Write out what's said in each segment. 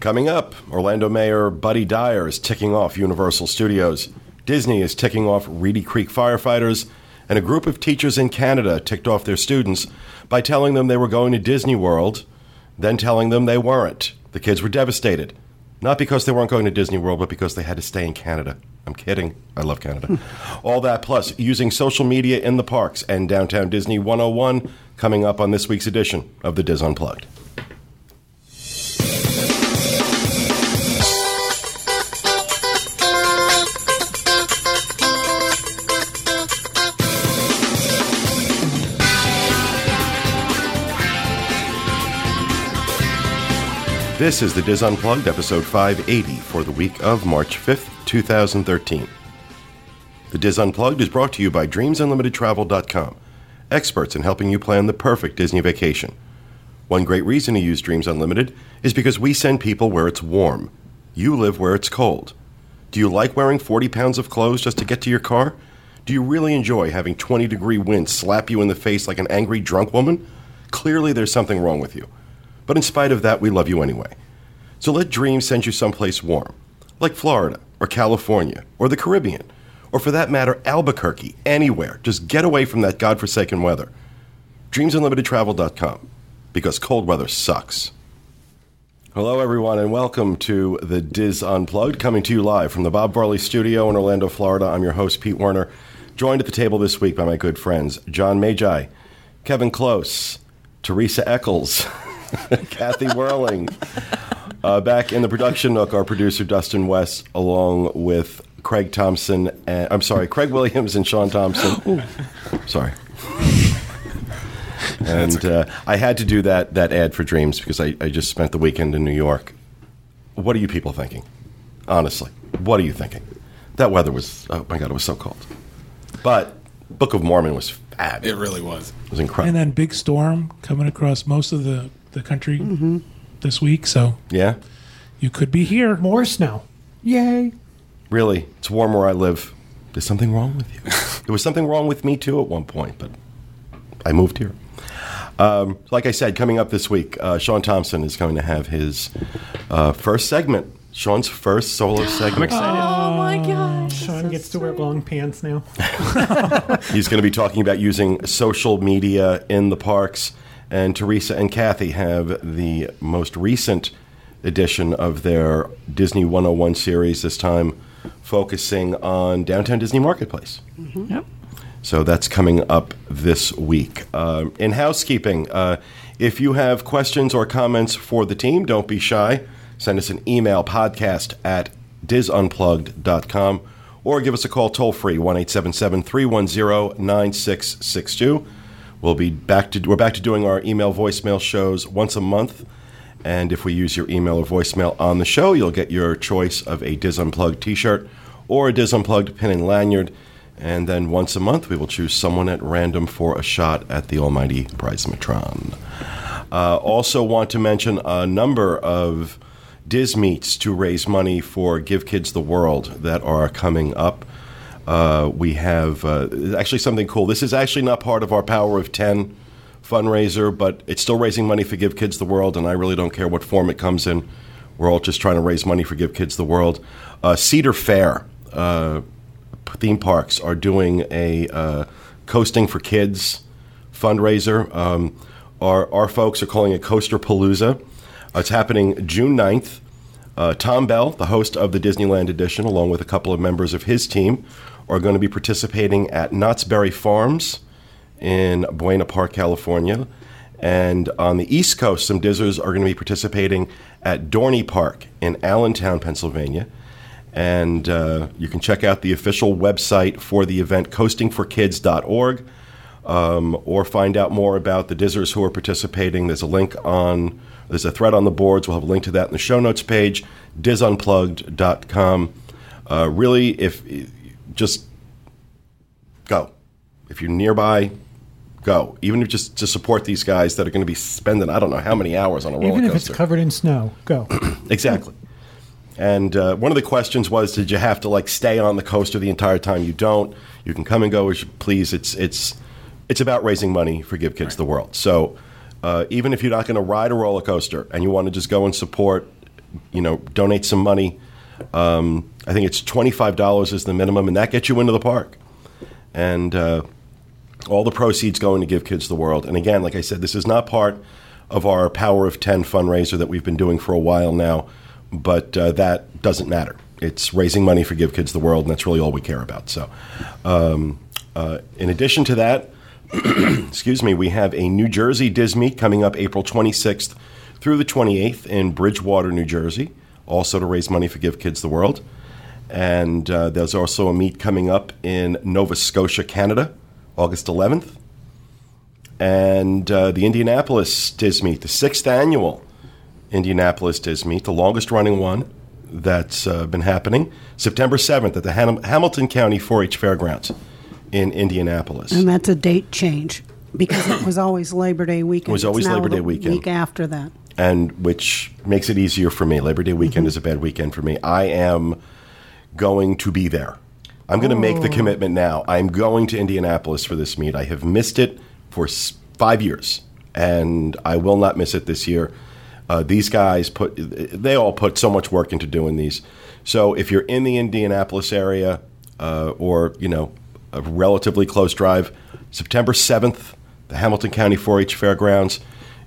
Coming up, Orlando Mayor Buddy Dyer is ticking off Universal Studios. Disney is ticking off Reedy Creek firefighters, and a group of teachers in Canada ticked off their students by telling them they were going to Disney World, then telling them they weren't. The kids were devastated. Not because they weren't going to Disney World, but because they had to stay in Canada. I'm kidding. I love Canada. All that plus using social media in the parks and Downtown Disney 101 coming up on this week's edition of the DIS Unplugged. This is the DIS Unplugged, episode 580 for the week of March 5th, 2013. The DIS Unplugged is brought to you by DreamsUnlimitedTravel.com, experts in helping you plan the perfect Disney vacation. One great reason to use Dreams Unlimited is because we send people where it's warm. You live where it's cold. Do you like wearing 40 pounds of clothes just to get to your car? Do you really enjoy having 20 degree winds slap you in the face like an angry drunk woman? Clearly, there's something wrong with you. But in spite of that, we love you anyway. So let Dreams send you someplace warm, like Florida or California or the Caribbean, or for that matter, Albuquerque, anywhere. Just get away from that godforsaken weather. DreamsUnlimitedTravel.com, because cold weather sucks. Hello, everyone, and welcome to the DIS Unplugged, coming to you live from the Bob Varley Studio in Orlando, Florida. I'm your host, Pete Werner, joined at the table this week by my good friends, John Magi, Kevin Close, Teresa Eccles, Kathy Werling. Uh, back in the production nook, our producer Dustin West, along with Craig Thompson. And, I'm sorry, Craig Williams and Sean Thompson. sorry. and uh, I had to do that that ad for Dreams because I, I just spent the weekend in New York. What are you people thinking? Honestly, what are you thinking? That weather was oh my god, it was so cold. But Book of Mormon was fab. It really was. It was incredible. And then big storm coming across most of the, the country this week. So yeah, you could be here. More snow. Yay. really, it's warm where I live. There's something wrong with you. there was something wrong with me too at one point, but I moved here. Um, like I said, coming up this week, uh, Sean Thompson is going to have his uh, first segment. Sean's first solo segment. I'm excited. Oh my gosh. Sean gets to wear long pants now. He's going to be talking about using social media in the parks. And Teresa and Kathy have the most recent edition of their Disney 101 series, this time focusing on Downtown Disney Marketplace. Yep. So that's coming up this week. Um in housekeeping, uh, if you have questions or comments for the team, don't be shy. Send us an email podcast at disunplugged.com or give us a call toll free 1 310 9662. We'll be back to we're back to doing our email voicemail shows once a month. And if we use your email or voicemail on the show, you'll get your choice of a DIS Unplugged t-shirt or a DIS Unplugged pin and lanyard. And then once a month, we will choose someone at random for a shot at the almighty Prizematron. Uh, also, want to mention a number of Diz meets to raise money for Give Kids the World that are coming up. Uh, we have uh, actually something cool. This is actually not part of our Power of 10 fundraiser, but it's still raising money for Give Kids the World, and I really don't care what form it comes in. We're all just trying to raise money for Give Kids the World. Uh, Cedar Fair uh, theme parks are doing a uh, Coasting for Kids fundraiser. Um, our, our folks are calling it Coaster Palooza. It's happening June 9th. Uh, Tom Bell, the host of the Disneyland edition, along with a couple of members of his team, are going to be participating at Knott's Berry Farms in Buena Park, California. And on the East Coast, some DISers are going to be participating at Dorney Park in Allentown, Pennsylvania. And uh, you can check out the official website for the event, coastingforkids.org, um, or find out more about the DISers who are participating. There's a link on, there's a thread on the boards. We'll have a link to that in the show notes page, disunplugged.com. Uh, really, if just go. If you're nearby, go. Even if just to support these guys that are going to be spending, I don't know how many hours on a roller coaster. Even if it's covered in snow, go. Exactly. And uh, one of the questions was, did you have to like stay on the coaster the entire time? You don't. You can come and go as you please. It's it's it's about raising money for Give Kids the World. So uh, even if you're not going to ride a roller coaster and you want to just go and support you know, donate some money. Um, I think it's twenty five dollars is the minimum, and that gets you into the park. And uh, all the proceeds going to Give Kids the World. And again, like I said, this is not part of our Power of Ten fundraiser that we've been doing for a while now, but uh, that doesn't matter. It's raising money for Give Kids the World, and that's really all we care about. So, um, uh, in addition to that, excuse me, we have a New Jersey Disney coming up April 26th through the 28th in Bridgewater, New Jersey, also to raise money for Give Kids the World. And uh, there's also a meet coming up in Nova Scotia, Canada, August 11th. And uh, the Indianapolis Disney, the sixth annual Indianapolis Disney, the longest running one that's uh, been happening, September 7th at the Ham- Hamilton County 4 H Fairgrounds in Indianapolis. And that's a date change because it was always Labor Day weekend. It was always Labor Day the weekend. Week after that. and which makes it easier for me. Labor Day weekend Mm-hmm. is a bad weekend for me. I am going to be there. I'm going to make Oh. the commitment now. I'm going to Indianapolis for this meet. I have missed it for five years, and I will not miss it this year. Uh, these guys put, they all put so much work into doing these. So if you're in the Indianapolis area, uh, or you know, a relatively close drive, September 7th, the Hamilton County 4-H Fairgrounds.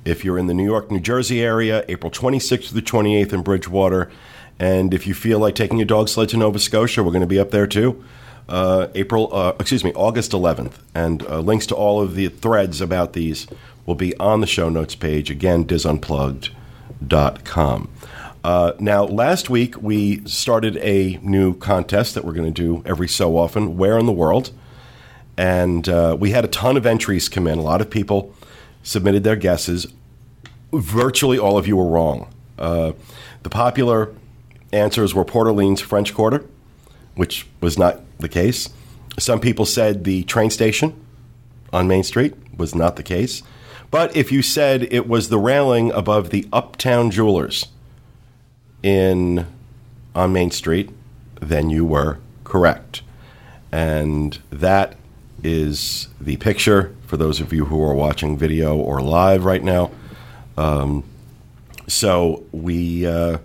If you're in the New York, New Jersey area, April 26th to the 28th in Bridgewater. And if you feel like taking your dog sled to Nova Scotia, we're going to be up there too. Uh, April, uh, excuse me, August 11th. And uh, links to all of the threads about these will be on the show notes page. Again, disunplugged.com. Uh, now, last week we started a new contest that we're going to do every so often. Where in the world? and uh, we had a ton of entries come in. A lot of people submitted their guesses. Virtually all of you were wrong. Uh, the popular answers were Port Orleans French Quarter, which was not the case. Some people said the train station on Main Street was not the case. But if you said it was the railing above the Uptown Jewelers in on Main Street, then you were correct. And that is the picture for those of you who are watching video or live right now. Um, so we, uh,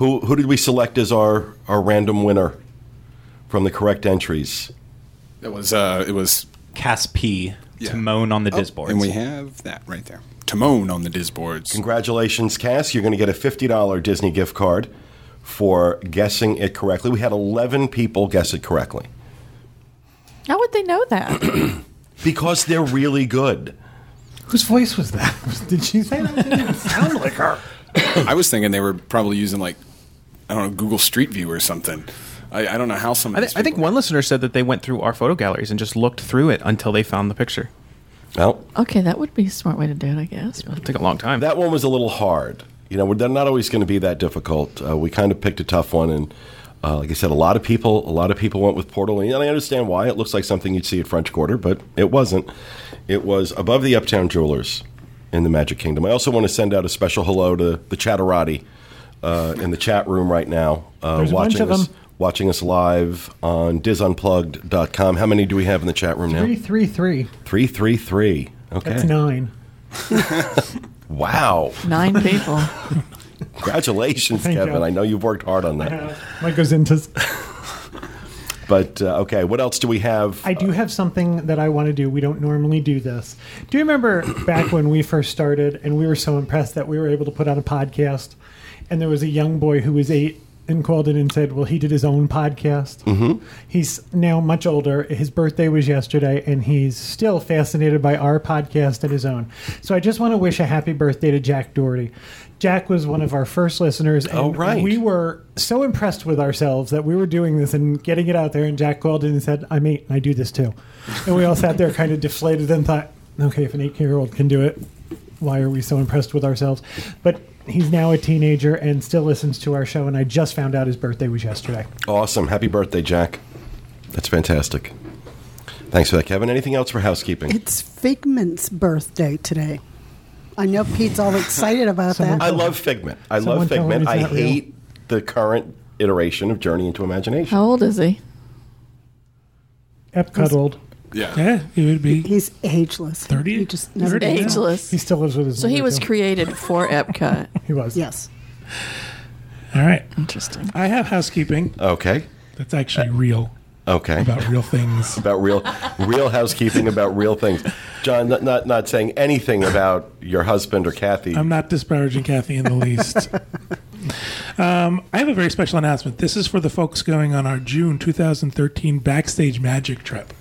who who did we select as our our random winner from the correct entries? It was uh, it was Cass P. Yeah. Timon on the oh, disboards. and we have that right there. Timon on the disboards. Congratulations, Cass! You're going to get a fifty dollar Disney gift card for guessing it correctly. We had eleven people guess it correctly How would they know that? because they're really good. Whose voice was that? Did she say that? It didn't sound like her. I was thinking they were probably using like I don't know Google Street View or something. I, I don't know how some. Of I, these th- I think one listener said that they went through our photo galleries and just looked through it until they found the picture. Well, okay, that would be a smart way to do it, I guess. It took a long time. That one was a little hard. You know, they're not always going to be that difficult. Uh, we kind of picked a tough one, and uh, like I said, a lot of people, a lot of people went with Port Orleans, and I understand why. It looks like something you'd see at French Quarter, but it wasn't. It was above the Uptown Jewelers in the Magic Kingdom. I also want to send out a special hello to the Chatterati uh, in the chat room right now, uh, There's a bunch watching us. Watching us live on disunplugged.com. How many do we have in the chat room now? Three, three, three. 333. Okay. That's nine. Wow. Nine people. Congratulations, Thank Kevin. you. I know you've worked hard on that. Mike goes into. But uh, okay, what else do we have? I do have something that I want to do. We don't normally do this. Do you remember back when we first started and we were so impressed that we were able to put out a podcast? And there was a young boy who was eight and called in and said, Well, he did his own podcast. Mm-hmm. He's now much older. His birthday was yesterday, and he's still fascinated by our podcast and his own. So I just want to wish a happy birthday to Jack Doherty. Jack was one of our first listeners, and Oh, right. we were so impressed with ourselves that we were doing this and getting it out there. And Jack called in and said, "I'm eight, and I do this too." And we all sat there, kind of deflated, and thought, "Okay, if an eight-year-old can do it, why are we so impressed with ourselves?" But he's now a teenager and still listens to our show. And I just found out his birthday was yesterday. Awesome. Happy birthday, Jack. That's fantastic. Thanks for that, Kevin. Anything else for housekeeping? It's Figment's birthday today. I know Pete's all excited about that. I love Figment. I Someone love tell him Figment. he's I not real. hate the current iteration of Journey into Imagination. How old is he? Epcot old. Yeah. Yeah, it would be. He's ageless. 30? He just never 30? did that. Ageless. He still lives with his. So he mother, was too. created for Epcot. He was. Yes. All right. Interesting. I have housekeeping Okay. that's actually real Okay. about real things. about real real housekeeping about real things. John, not, not not saying anything about your husband or Kathy. I'm not disparaging Kathy in the least. um, I have a very special announcement. This is for the folks going on our June 2013 Backstage Magic trip.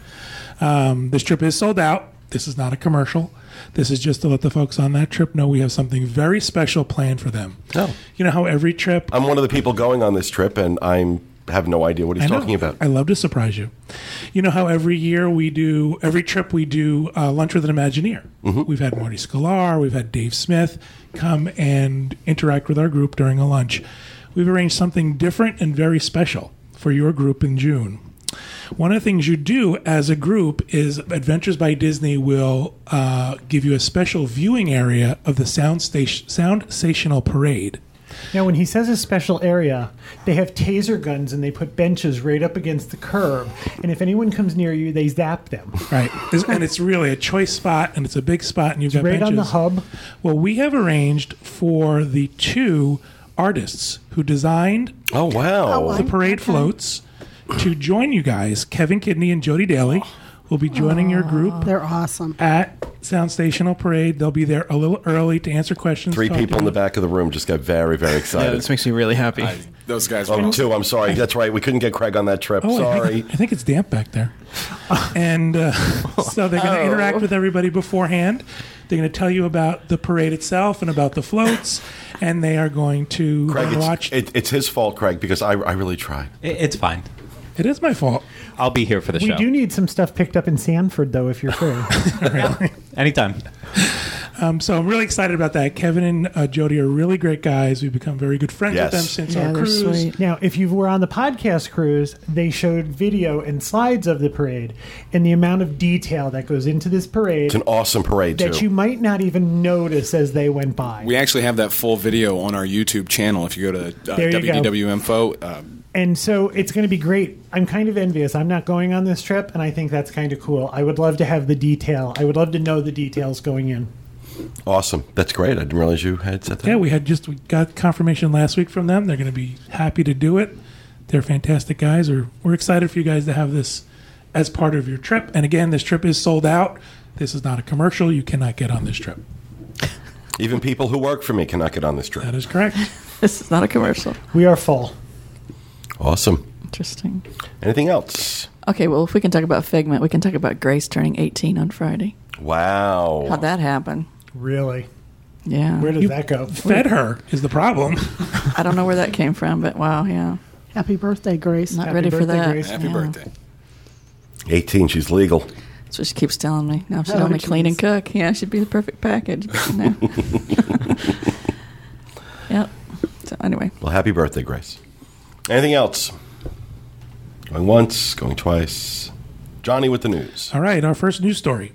Um, this trip is sold out. This is not a commercial. This is just to let the folks on that trip know we have something very special planned for them. Oh. You know how every trip I'm one of the people going on this trip, and I'm have no idea what he's talking about. I love to surprise you. You know how every year we do, every trip we do uh, lunch with an Imagineer. Mm-hmm. We've had Marty Sklar, we've had Dave Smith come and interact with our group during a lunch. We've arranged something different and very special for your group in June. One of the things you do as a group is Adventures by Disney will uh, give you a special viewing area of the Sound, station, sound Soundsational Parade. Now, when he says a special area, they have taser guns and they put benches right up against the curb. And if anyone comes near you, they zap them. Right. And it's really a choice spot and it's a big spot and you've got Right on the hub. Well, we have arranged for the two artists who designed Oh wow! Oh, the parade floats to join you guys. Kevin Kidney and Jody Daily will be joining your group They're awesome. at Soundsational Parade. They'll be there a little early to answer questions. Three talk people in the back of the room just got very very Yeah, excited. this makes me really happy. I, those guys. Oh, were two. I'm sorry. That's right. We couldn't get Craig on that trip. Oh, I sorry. think, I think it's damp back there. and uh, so they're going to interact with everybody beforehand. They're going to tell you about the parade itself and about the floats, and they are going to Craig, watch. it's, it, it's his fault, Craig, because I, I really try. It, it's fine. It is my fault. I'll be here for the show. We show. do need some stuff picked up in Sanford, though, if you're free. Anytime. Um, so I'm really excited about that. Kevin and uh, Jody are really great guys. We've become very good friends Yes. with them since Yeah, our they're cruise. sweet. now, if you were on the podcast cruise, they showed video and slides of the parade and the amount of detail that goes into this parade It's an awesome parade that too. you might not even notice as they went by. We actually have that full video on our YouTube channel. If you go to uh, There you go. WDW Info, uh, And so it's going to be great. I'm kind of envious. I'm not going on this trip, and I think that's kind of cool. I would love to have the detail. I would love to know the details going in. awesome. That's great. I didn't realize you had said that. Yeah, we had just we got confirmation last week from them. They're going to be happy to do it. They're fantastic guys. We're, we're excited for you guys to have this as part of your trip. And again, this trip is sold out. This is not a commercial. You cannot get on this trip. Even people who work for me cannot get on this trip. That is correct. This is not a commercial. We are full. Awesome. Interesting. Anything else? Okay, well, if we can talk about Figment, we can talk about Grace turning 18 on Friday. Wow. How'd that happen? Really? Yeah. Where does You- that go? Fed her is the problem. I don't know where that came from, but wow, yeah. Happy birthday, Grace. Not Happy ready for birthday, that. Grace. happy Yeah. birthday. 18. She's legal. That's what she keeps telling me. Now she'd Oh, only clean and cook. Yeah, she'd be the perfect package. No. yep. So anyway, Well, happy birthday, Grace. Anything else? Going once, going twice. Johnny with the news. All right, our first news story.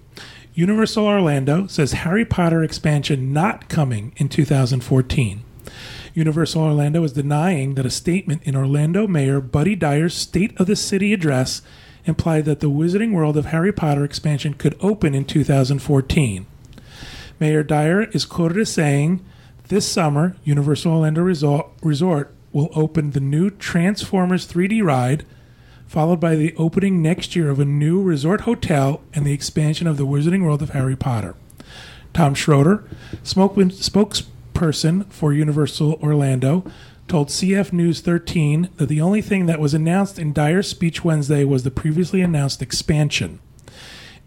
Universal Orlando says Harry Potter expansion not coming in 2014. Universal Orlando is denying that a statement in Orlando Mayor Buddy Dyer's State of the City address implied that the Wizarding World of Harry Potter expansion could open in 2014. Mayor Dyer is quoted as saying, This summer, Universal Orlando Resort, will open the new Transformers 3D ride, followed by the opening next year of a new resort hotel and the expansion of the Wizarding World of Harry Potter. Tom Schroder, spokesperson for Universal Orlando, told CF News 13 that the only thing that was announced in Dyer's speech Wednesday was the previously announced expansion.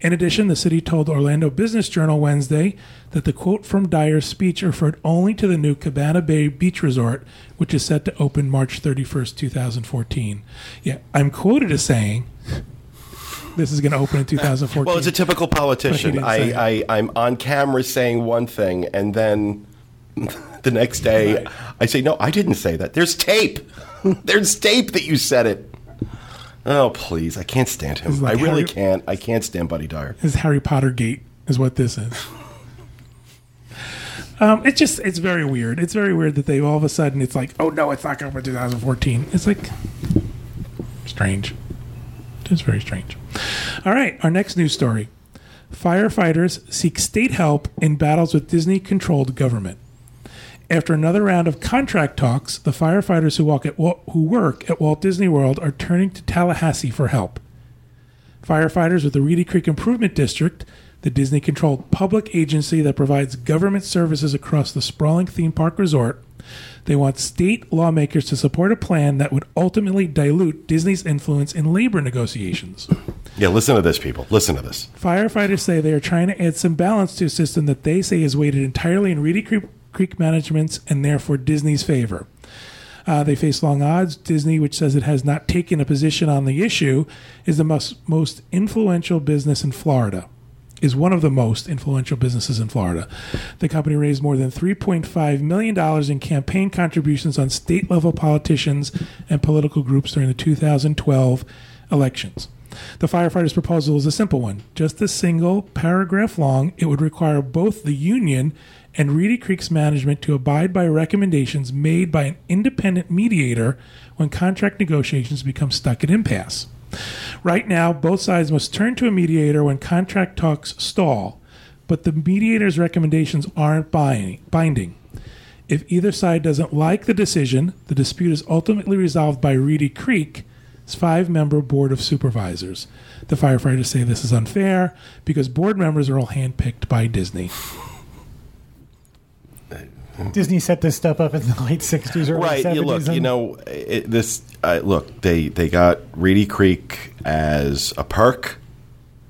In addition, the city told Orlando Business Journal Wednesday that the quote from Dyer's speech referred only to the new Cabana Bay Beach Resort, which is set to open March 31st, 2014. Yeah, I'm quoted as saying this is going to open in 2014. Well, it's a typical politician. I, I, I'm on camera saying one thing, and then the next day I say, no, I didn't say that. There's tape. There's tape that you said it. Oh, please. I can't stand him. Like I really Harry- can't. I can't stand Buddy Dyer. is Harry Potter Gate is what this is. Um, it's just it's very weird. It's very weird that they all of a sudden it's like, oh no, it's not going for 2014. It's like strange. It's very strange. All right, our next news story: firefighters seek state help in battles with Disney-controlled government. After another round of contract talks, the firefighters who, walk at, who work at Walt Disney World are turning to Tallahassee for help. Firefighters with the Reedy Creek Improvement District, the Disney controlled public agency that provides government services across the sprawling theme park resort, they want state lawmakers to support a plan that would ultimately dilute Disney's influence in labor negotiations. Yeah, listen to this, people. Listen to this. Firefighters say they are trying to add some balance to a system that they say is weighted entirely in Reedy Creek, Creek management's and therefore Disney's favor. Uh, they face long odds. Disney, which says it has not taken a position on the issue, is the most, most influential business in Florida. Is one of the most influential businesses in Florida. The company raised more than $3.5 million in campaign contributions on state level politicians and political groups during the 2012 elections. The firefighters' proposal is a simple one, just a single paragraph long. It would require both the union and Reedy Creek's management to abide by recommendations made by an independent mediator when contract negotiations become stuck at impasse. Right now, both sides must turn to a mediator when contract talks stall, but the mediator's recommendations aren't binding. If either side doesn't like the decision, the dispute is ultimately resolved by Reedy Creek's five member board of supervisors. The firefighters say this is unfair because board members are all handpicked by Disney. Disney set this stuff up in the late '60s, early right. '70s. You look, you know, it, this. Uh, look, they they got Reedy Creek as a perk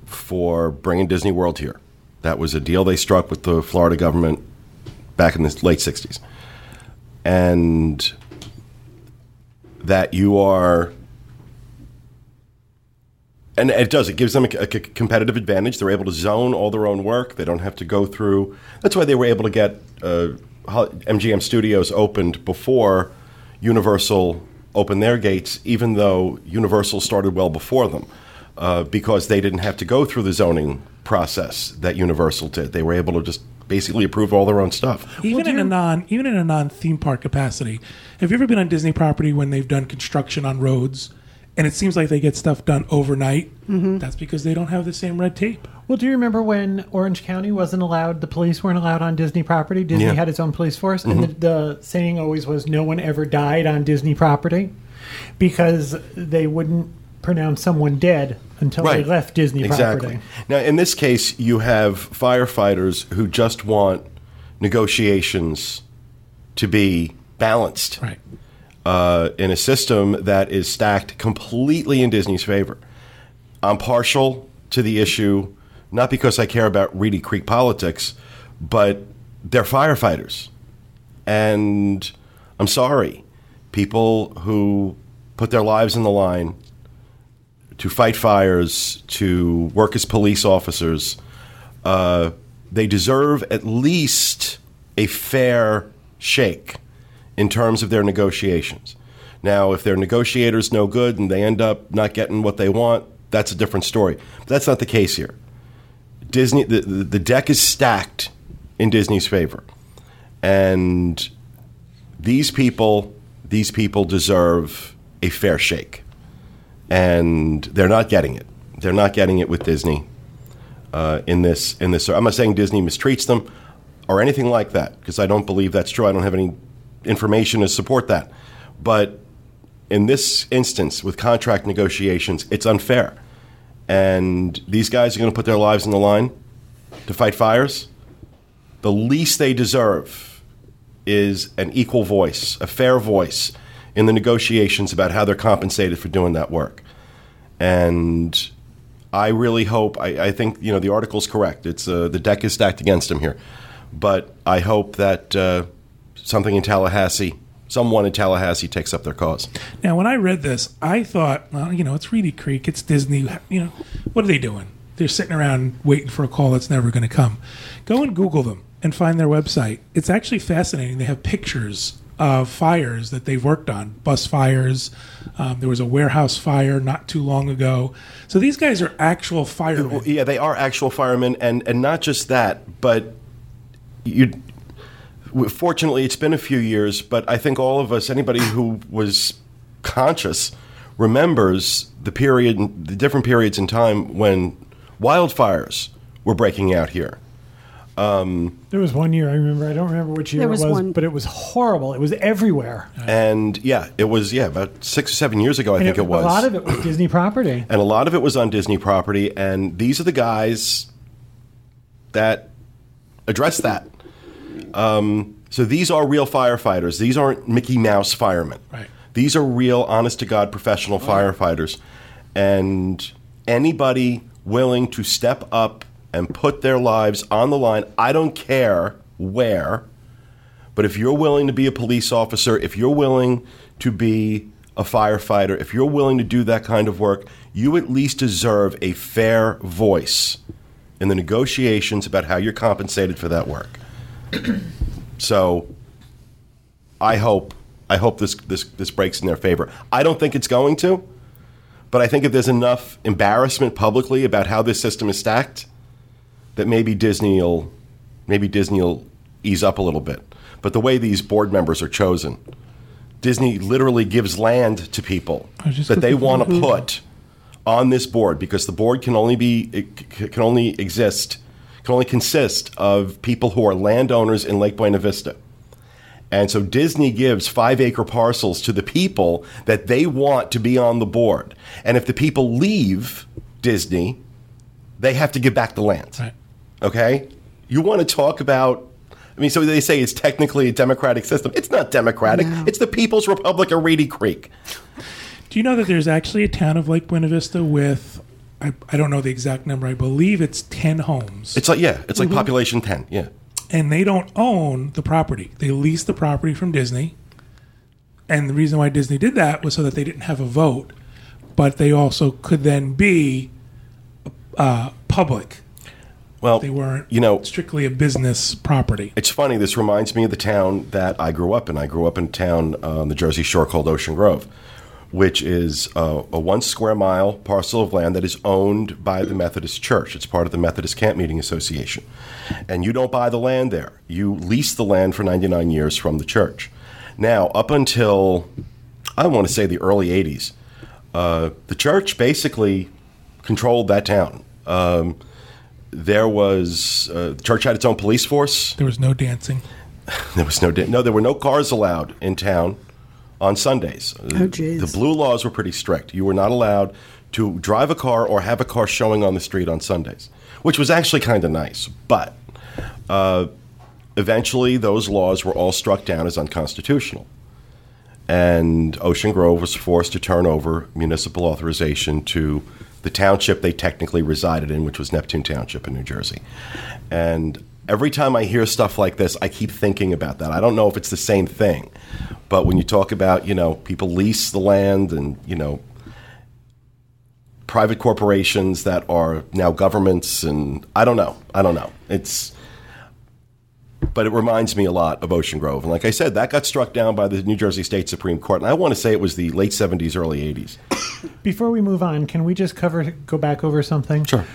for bringing Disney World here. That was a deal they struck with the Florida government back in the late '60s, and that you are. And it does. It gives them a competitive advantage. They're able to zone all their own work. They don't have to go through. That's why they were able to get uh, MGM Studios opened before Universal opened their gates, even though Universal started well before them, uh, because they didn't have to go through the zoning process that Universal did. They were able to just basically approve all their own stuff. Even in a non even in a non theme park capacity, have you ever been on Disney property when they've done construction on roads and it seems like they get stuff done overnight? Mm-hmm. That's because they don't have the same red tape. Well, do you remember when Orange County wasn't allowed? The police weren't allowed on Disney property. Disney Yeah. had its own police force, and mm-hmm. the, the saying always was, "No one ever died on Disney property," because they wouldn't pronounce someone dead until they left Disney exactly. property. Now, in this case, you have firefighters who just want negotiations to be balanced Right. Uh, in a system that is stacked completely in Disney's favor. I'm partial to the issue, not because I care about Reedy Creek politics, but they're firefighters. And I'm sorry, people who put their lives in the line to fight fires, to work as police officers, uh, they deserve at least a fair shake in terms of their negotiations. Now, if their negotiators no good and they end up not getting what they want, that's a different story. But that's not the case here. Disney, the, the deck is stacked in Disney's favor, and these people, these people deserve a fair shake, and they're not getting it. They're not getting it with Disney uh, in this. In this, I'm not saying Disney mistreats them or anything like that because I don't believe that's true. I don't have any information to support that, but in this instance with contract negotiations, it's unfair. And these guys are going to put their lives on the line to fight fires. The least they deserve is an equal voice, a fair voice in the negotiations about how they're compensated for doing that work. And I really hope, I, I think, you know, the article's correct. It's uh, the deck is stacked against him here. But I hope that uh, something in Tallahassee, someone in Tallahassee takes up their cause. Now, when I read this, I thought, well, you know, it's Reedy Creek, it's Disney. You know, what are they doing? They're sitting around waiting for a call that's never going to come. Go and Google them and find their website. It's actually fascinating. They have pictures of fires that they've worked on, bus fires. Um, there was a warehouse fire not too long ago. So these guys are actual firemen. Yeah, they are actual firemen, and, and not just that, but you. Fortunately, it's been a few years, but I think all of us, anybody who was conscious, remembers the period, the different periods in time when wildfires were breaking out here. Um, there was one year I remember. I don't remember which year There it was was, one- but it was horrible. It was everywhere. And yeah, it was yeah about six or seven years ago. I And think it, was. A lot of it was Disney property. and a lot of it was on Disney property. And these are the guys that address that. Um, so these are real firefighters. These aren't Mickey Mouse firemen. Right. These are real, honest to God, professional firefighters. And anybody willing to step up and put their lives on the line, I don't care where, but if you're willing to be a police officer, if you're willing to be a firefighter, if you're willing to do that kind of work, you at least deserve a fair voice in the negotiations about how you're compensated for that work. so I hope I hope this, this this breaks in their favor. I don't think it's going to, but I think if there's enough embarrassment publicly about how this system is stacked, that maybe Disney will maybe Disney will ease up a little bit. But the way these board members are chosen, Disney literally gives land to people I was just that they want to put on this board because the board can only be it can only exist can only consist of people who are landowners in Lake Buena Vista. And so Disney gives five acre parcels to the people that they want to be on the board. And if the people leave Disney, they have to give back the land. Right. Okay? You want to talk about. I mean, so they say it's technically a democratic system. It's not democratic. No. It's the People's Republic of Reedy Creek. Do you know that there's actually a town of Lake Buena Vista with, I, I don't know the exact number, I believe it's 10 homes. It's like, yeah, it's Mm-hmm. like population 10. Yeah. and they don't own the property. They lease the property from Disney. And the reason why Disney did that was so that they didn't have a vote, but they also could then be uh, public. Well, They weren't you know, strictly a business property. It's funny. This reminds me of the town that I grew up in. I grew up in a town on the Jersey Shore called Ocean Grove, which is uh, a one square mile parcel of land that is owned by the Methodist Church. It's part of the Methodist Camp Meeting Association. And you don't buy the land there, you lease the land for 99 years from the church. Now, up until, I want to say, the early 80s, uh, the church basically controlled that town. Um, there was uh, the church had its own police force. There was no dancing. There was no no. There were no cars allowed in town on Sundays. Oh, geez. The blue laws were pretty strict. You were not allowed to drive a car or have a car showing on the street on Sundays, which was actually kind of nice. But uh, eventually, those laws were all struck down as unconstitutional, and Ocean Grove was forced to turn over municipal authorization to the township they technically resided in, which was Neptune Township in New Jersey. And every time I hear stuff like this, I keep thinking about that. I don't know if it's the same thing, but when you talk about, you know, people lease the land and, you know, private corporations that are now governments, and I don't know. I don't know. It's. But it reminds me a lot of Ocean Grove. And like I said, that got struck down by the New Jersey State Supreme Court. And I want to say it was the late 70s, early 80s. Before we move on, can we just cover go back over something? Sure.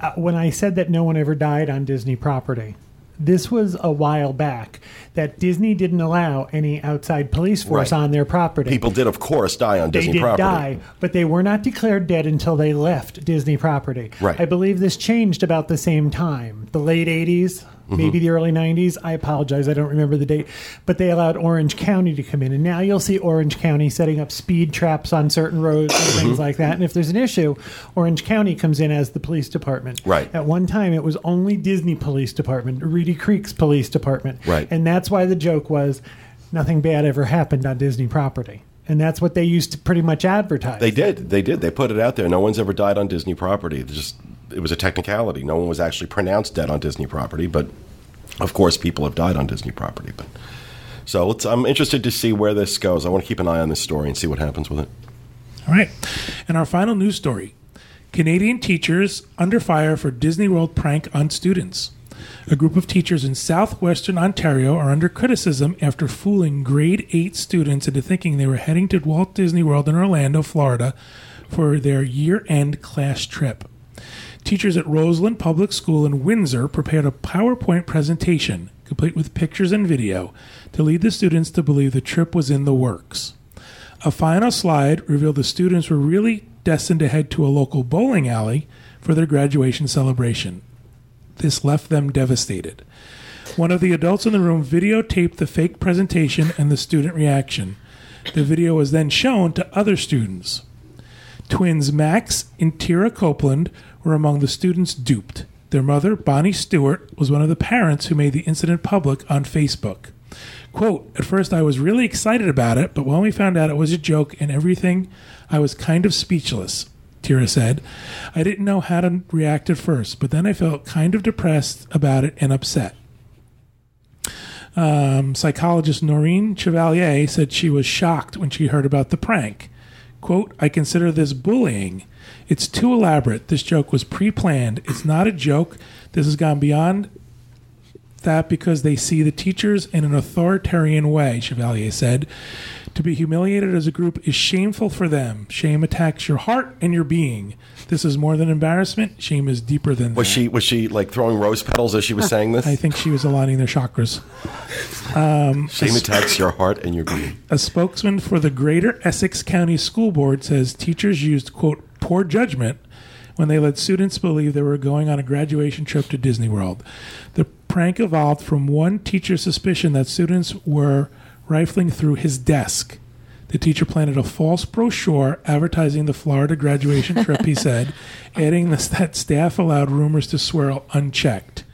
Uh, when I said that no one ever died on Disney property, this was a while back that Disney didn't allow any outside police force Right. on their property. People did, of course, die on they Disney did property. die, but they were not declared dead until they left Disney property. Right. I believe this changed about the same time, the late 80s, Mm-hmm. maybe the early 90s. I apologize, I don't remember the date. But they allowed Orange County to come in. And now you'll see Orange County setting up speed traps on certain roads and Mm-hmm. things like that. And if there's an issue, Orange County comes in as the police department. Right. At one time, it was only Disney Police Department, Reedy Creek's police department. Right. And that's why the joke was nothing bad ever happened on Disney property. And that's what they used to pretty much advertise. They did. They did. They put it out there. No one's ever died on Disney property. Just it was a technicality. No one was actually pronounced dead on Disney property, but of course, people have died on Disney property. But so I'm interested to see where this goes. I want to keep an eye on this story and see what happens with it. All right. And our final news story Canadian teachers under fire for Disney World prank on students. A group of teachers in southwestern Ontario are under criticism after fooling grade 8 students into thinking they were heading to Walt Disney World in Orlando, Florida for their year end class trip. Teachers at Roseland Public School in Windsor prepared a PowerPoint presentation, complete with pictures and video, to lead the students to believe the trip was in the works. A final slide revealed the students were really destined to head to a local bowling alley for their graduation celebration. this left them devastated. One of the adults in the room videotaped the fake presentation and the student reaction. The video was then shown to other students. Twins Max and Tira Copeland were among the students duped. Their mother, Bonnie Stewart, was one of the parents who made the incident public on Facebook. Quote, At first I was really excited about it, but when we found out it was a joke and everything, I was kind of speechless. Tira said, I didn't know how to react at first, but then I felt kind of depressed about it and upset. Um, psychologist Noreen Chevalier said she was shocked when she heard about the prank. Quote, I consider this bullying. It's too elaborate. This joke was pre planned. It's not a joke. This has gone beyond that because they see the teachers in an authoritarian way, Chevalier said. To be humiliated as a group is shameful for them. Shame attacks your heart and your being. This is more than embarrassment. Shame is deeper than Was that. she was she like throwing rose petals as she was saying this? I think she was aligning their chakras. Um, Shame attacks your heart and your being. A spokesman for the Greater Essex County School Board says teachers used, quote, poor judgment when they let students believe they were going on a graduation trip to Disney World. The prank evolved from one teacher's suspicion that students were rifling through his desk. The teacher planted a false brochure advertising the Florida graduation trip, he said, adding this, that staff allowed rumors to swirl unchecked.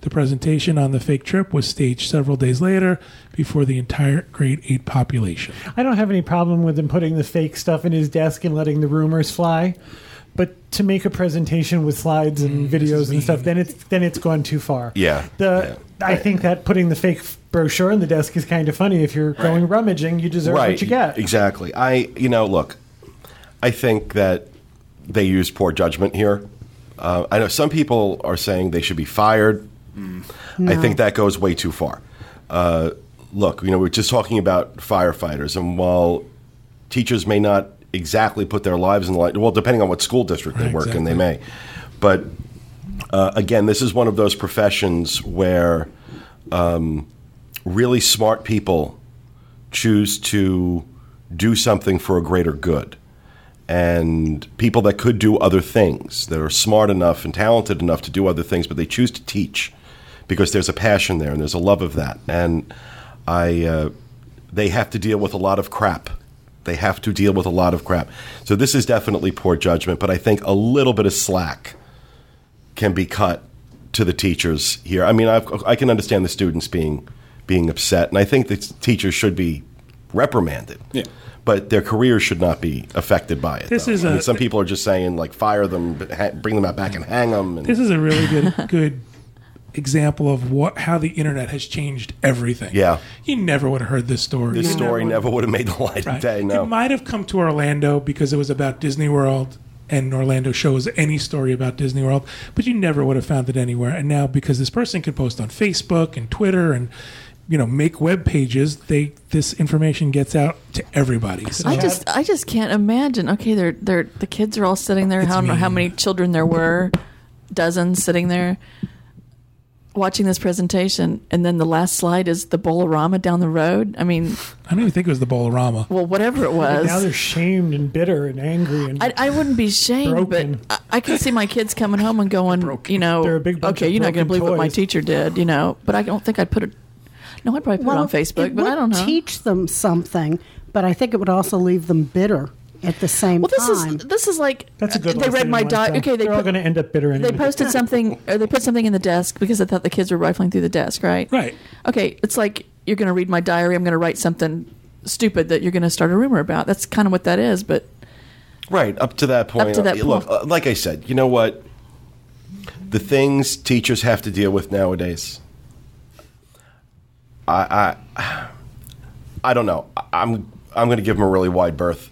The presentation on the fake trip was staged several days later before the entire grade 8 population. I don't have any problem with him putting the fake stuff in his desk and letting the rumors fly. But to make a presentation with slides and videos and stuff, then it's then it's gone too far. Yeah, The I think that putting the fake brochure in the desk is kind of funny. If you're going rummaging, you deserve right. what you get. Exactly. I you know look, I think that they used poor judgment here. Uh, I know some people are saying they should be fired. I think that goes way too far. Uh, look, you know, we're just talking about firefighters, and while teachers may not exactly put their lives in the line, well, depending on what school district they Right, work in, they may. But uh, again, this is one of those professions where um, really smart people choose to do something for a greater good. And people that could do other things, that are smart enough and talented enough to do other things, but they choose to teach because there's a passion there and there's a love of that. And I, uh, they have to deal with a lot of crap. They have to deal with a lot of crap. So this is definitely poor judgment, but I think a little bit of slack can be cut to the teachers here. I mean, I've, I can understand the students being being upset, and I think that teachers should be reprimanded. Yeah. But their careers should not be affected by it. This though. is I mean, a- some people are just saying like fire them, ha- bring them out back and hang them. And, This is a really good good example of what how the internet has changed everything. Yeah. You never would have heard this story. this You story would- never would have made the light Right. of day. No. It might have come to Orlando because it was about Disney World and Orlando shows any story about Disney World, but you never would have found it anywhere. And now because this person can post on Facebook and Twitter and you know make web pages, they this information gets out to everybody. So I just I just can't imagine. Okay, they're they're the kids are all sitting there. It's I don't know how many children there were, dozens sitting there watching this presentation, and then the last slide is the Bolorama down the road. I mean, I don't even think it was the Bolorama. well, whatever it was. Now they're shamed and bitter and angry and I, I wouldn't be shamed, Broken. but I, I can see my kids coming home and going, you know, They're a big bunch okay, of you're not going to broken believe what my teacher did, you know. But I don't think I'd put it. No, I'd probably put it on Facebook, it but would I don't know. teach them something, but I think it would also leave them bitter at the same time well, this time. is this is like that's a good. They read my diary. Okay, they they're all going to end up bitter. Anyway. they posted something or they put something in the desk because they thought the kids were rifling through the desk, right? Right. Okay, it's like you're going to read my diary. I'm going to write something stupid that you're going to start a rumor about. That's kind of what that is. But Right up to that point. Up to that Look, point. uh, like I said, you know what? The things teachers have to deal with nowadays. I I, I don't know. I'm I'm going to give them a really wide berth.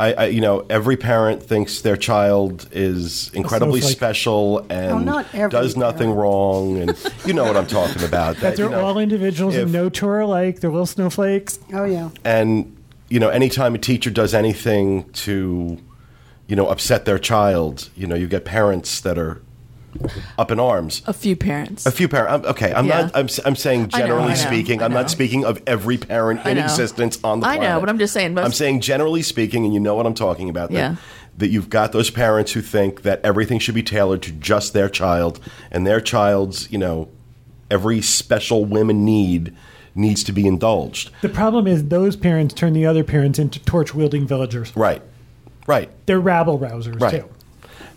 I, I you know every parent thinks their child is incredibly snowflake. special and not does nothing parent. wrong, and you know what I'm talking about. that they're you know, all individuals if- and no two are alike. They're little snowflakes. oh yeah. and you know anytime a teacher does anything to you know upset their child you know you get parents that are up in arms a few parents. a few parents okay i'm Yeah. not I'm, s- I'm saying I know, generally I know, speaking I i'm not speaking of every parent in existence on the I know, but I'm just saying most- i'm saying generally speaking and you know what i'm talking about that Yeah. that you've got those parents who think that everything should be tailored to just their child and their child's, you know, every special women need needs to be indulged. The problem is those parents turn the other parents into torch wielding villagers. Right. Right. They're rabble rousers Right. too.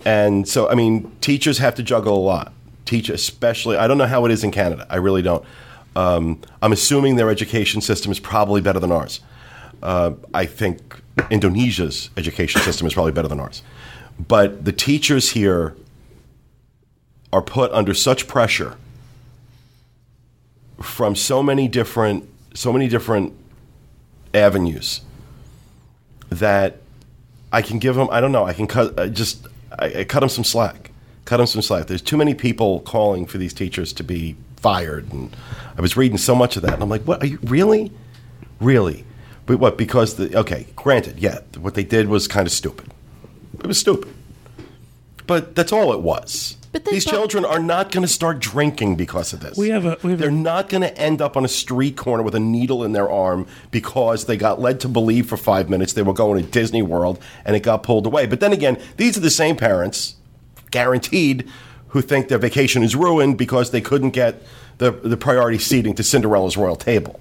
And so, I mean, teachers have to juggle a lot. Teach, especially, I don't know how it is in Canada. I really don't. Um, I'm assuming their education system is probably better than ours. Uh, I think Indonesia's education system is probably better than ours. But the teachers here are put under such pressure from so many different, so many different avenues that I can give them. I don't know. I can cut just I, I cut them some slack. Cut them some slack. There's too many people calling for these teachers to be fired, and I was reading so much of that, and I'm like, what? Are you really, really? But what? Because the okay, granted, yeah, what they did was kind of stupid. It was stupid, but that's all it was. But they these bu- children are not going to start drinking because of this. We have a- we have They're not going to end up on a street corner with a needle in their arm because they got led to believe for five minutes they were going to Disney World and it got pulled away. But then again, these are the same parents, guaranteed, who think their vacation is ruined because they couldn't get the, the priority seating to Cinderella's royal table.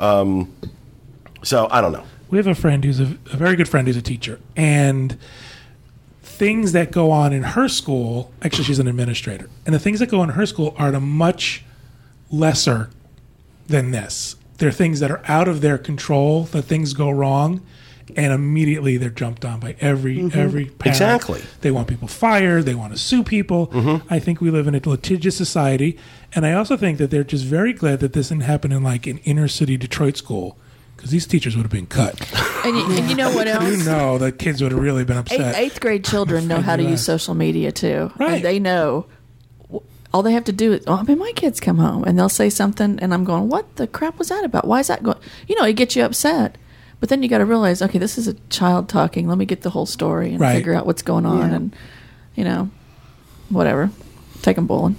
Um, so I don't know. we have a friend who's a, a very good friend who's a teacher and things that go on in her school actually she's an administrator and the things that go on in her school are at a much lesser than this. They're things that are out of their control that things go wrong and immediately they're jumped on by every mm-hmm. every parent. Exactly. they want people fired they want to sue people. Mm-hmm. I think we live in a litigious society and i also think that they're just very glad that this didn't happen in like an inner city detroit school because these teachers would have been cut And you, and you know what else? you know the kids would have really been upset. eighth grade children know how to use social media too. Right. And they know. All they have to do is, oh, I mean, my kids come home and they'll say something, and I'm going, "What the crap was that about? Why is that going?" You know, it gets you upset. But then you got to realize, okay, this is a child talking. Let me get the whole story and Right. figure out what's going on, Yeah. and you know, whatever. Take them bowling.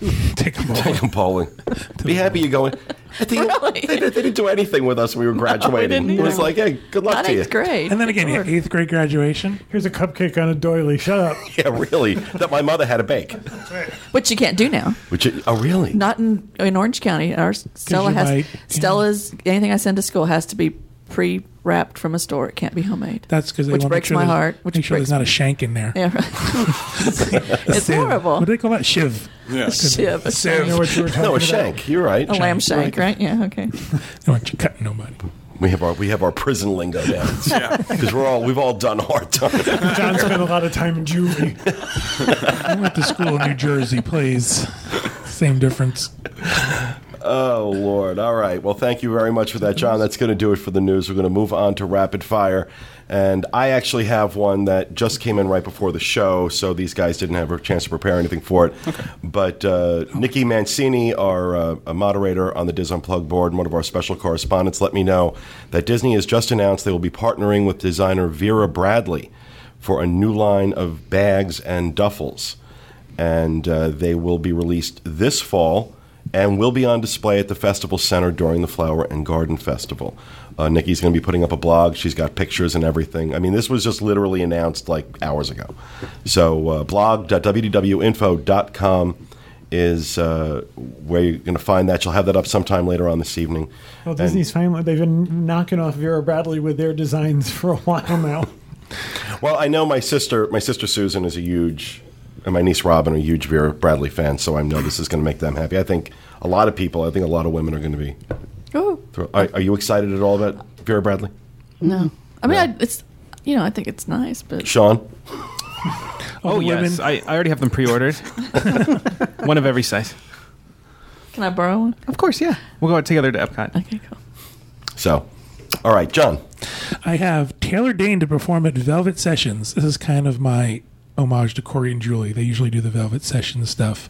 Take them all. Take 'em bowling. Be happy you're going. I think Really? they, they didn't do anything with us when we were graduating. didn't it was like, hey, good luck Not to you. eighth grade. And then again, Lord. eighth grade graduation. Here's a cupcake on a doily. Shut up. Yeah, really. that my mother had to bake. which you can't do now. Which oh really? Not in in Orange County. Our Stella has might, yeah. Stella's anything I send to school has to be pre wrapped from a store. It can't be homemade. That's because they Which want breaks sure my heart, which make sure breaks- there's not a shank in there. Yeah, right. it's Sieve. horrible. What do they call that? Shiv. Yeah. Shiv, a Sieve. I know what you were talking no, a about. shank. You're right. A lamb shank, right? Yeah, okay. They want you cutting nobody. We have our we have our prison lingo now. Because we're all we've all done hard time. John spent a lot of time in juvie. I went to school in New Jersey. Plays same difference. Oh Lord! All right. Well, thank you very much for that, John. That's going to do it for the news. We're going to move on to rapid fire, and I actually have one that just came in right before the show, so these guys didn't have a chance to prepare anything for it. But uh, Nikki Mancini, our uh, a moderator on the DIS Unplugged board and one of our special correspondents, let me know that Disney has just announced they will be partnering with designer Vera Bradley for a new line of bags and duffels and uh, they will be released this fall and will be on display at the festival center during the Flower and Garden Festival. Uh, Nikki's going to be putting up a blog. She's got pictures and everything. I mean, this was just literally announced like hours ago. So, uh, blog.wdwinfo.com is uh, where you're going to find that. You'll have that up sometime later on this evening. Well, And- Disney's fine. They've been knocking off Vera Bradley with their designs for a while now. Well, I know my sister, my sister Susan is a huge, and my niece Robin are a huge Vera Bradley fan, so I know this is going to make them happy. I think a lot of people, I think a lot of women are going to be. Oh Are, are you excited at all about Vera Bradley, no, I mean, I, it's you know, I think it's nice, but Sean? Oh, oh the women- yes. I, I already have them pre-ordered. one of every size. can I borrow one? Of course, yeah. We'll go out together to Epcot. Okay, cool. So, all right, John. I have Taylor Dayne to perform at Velvet Sessions. This is kind of my homage to Corey and Julie. They usually do the Velvet Sessions stuff.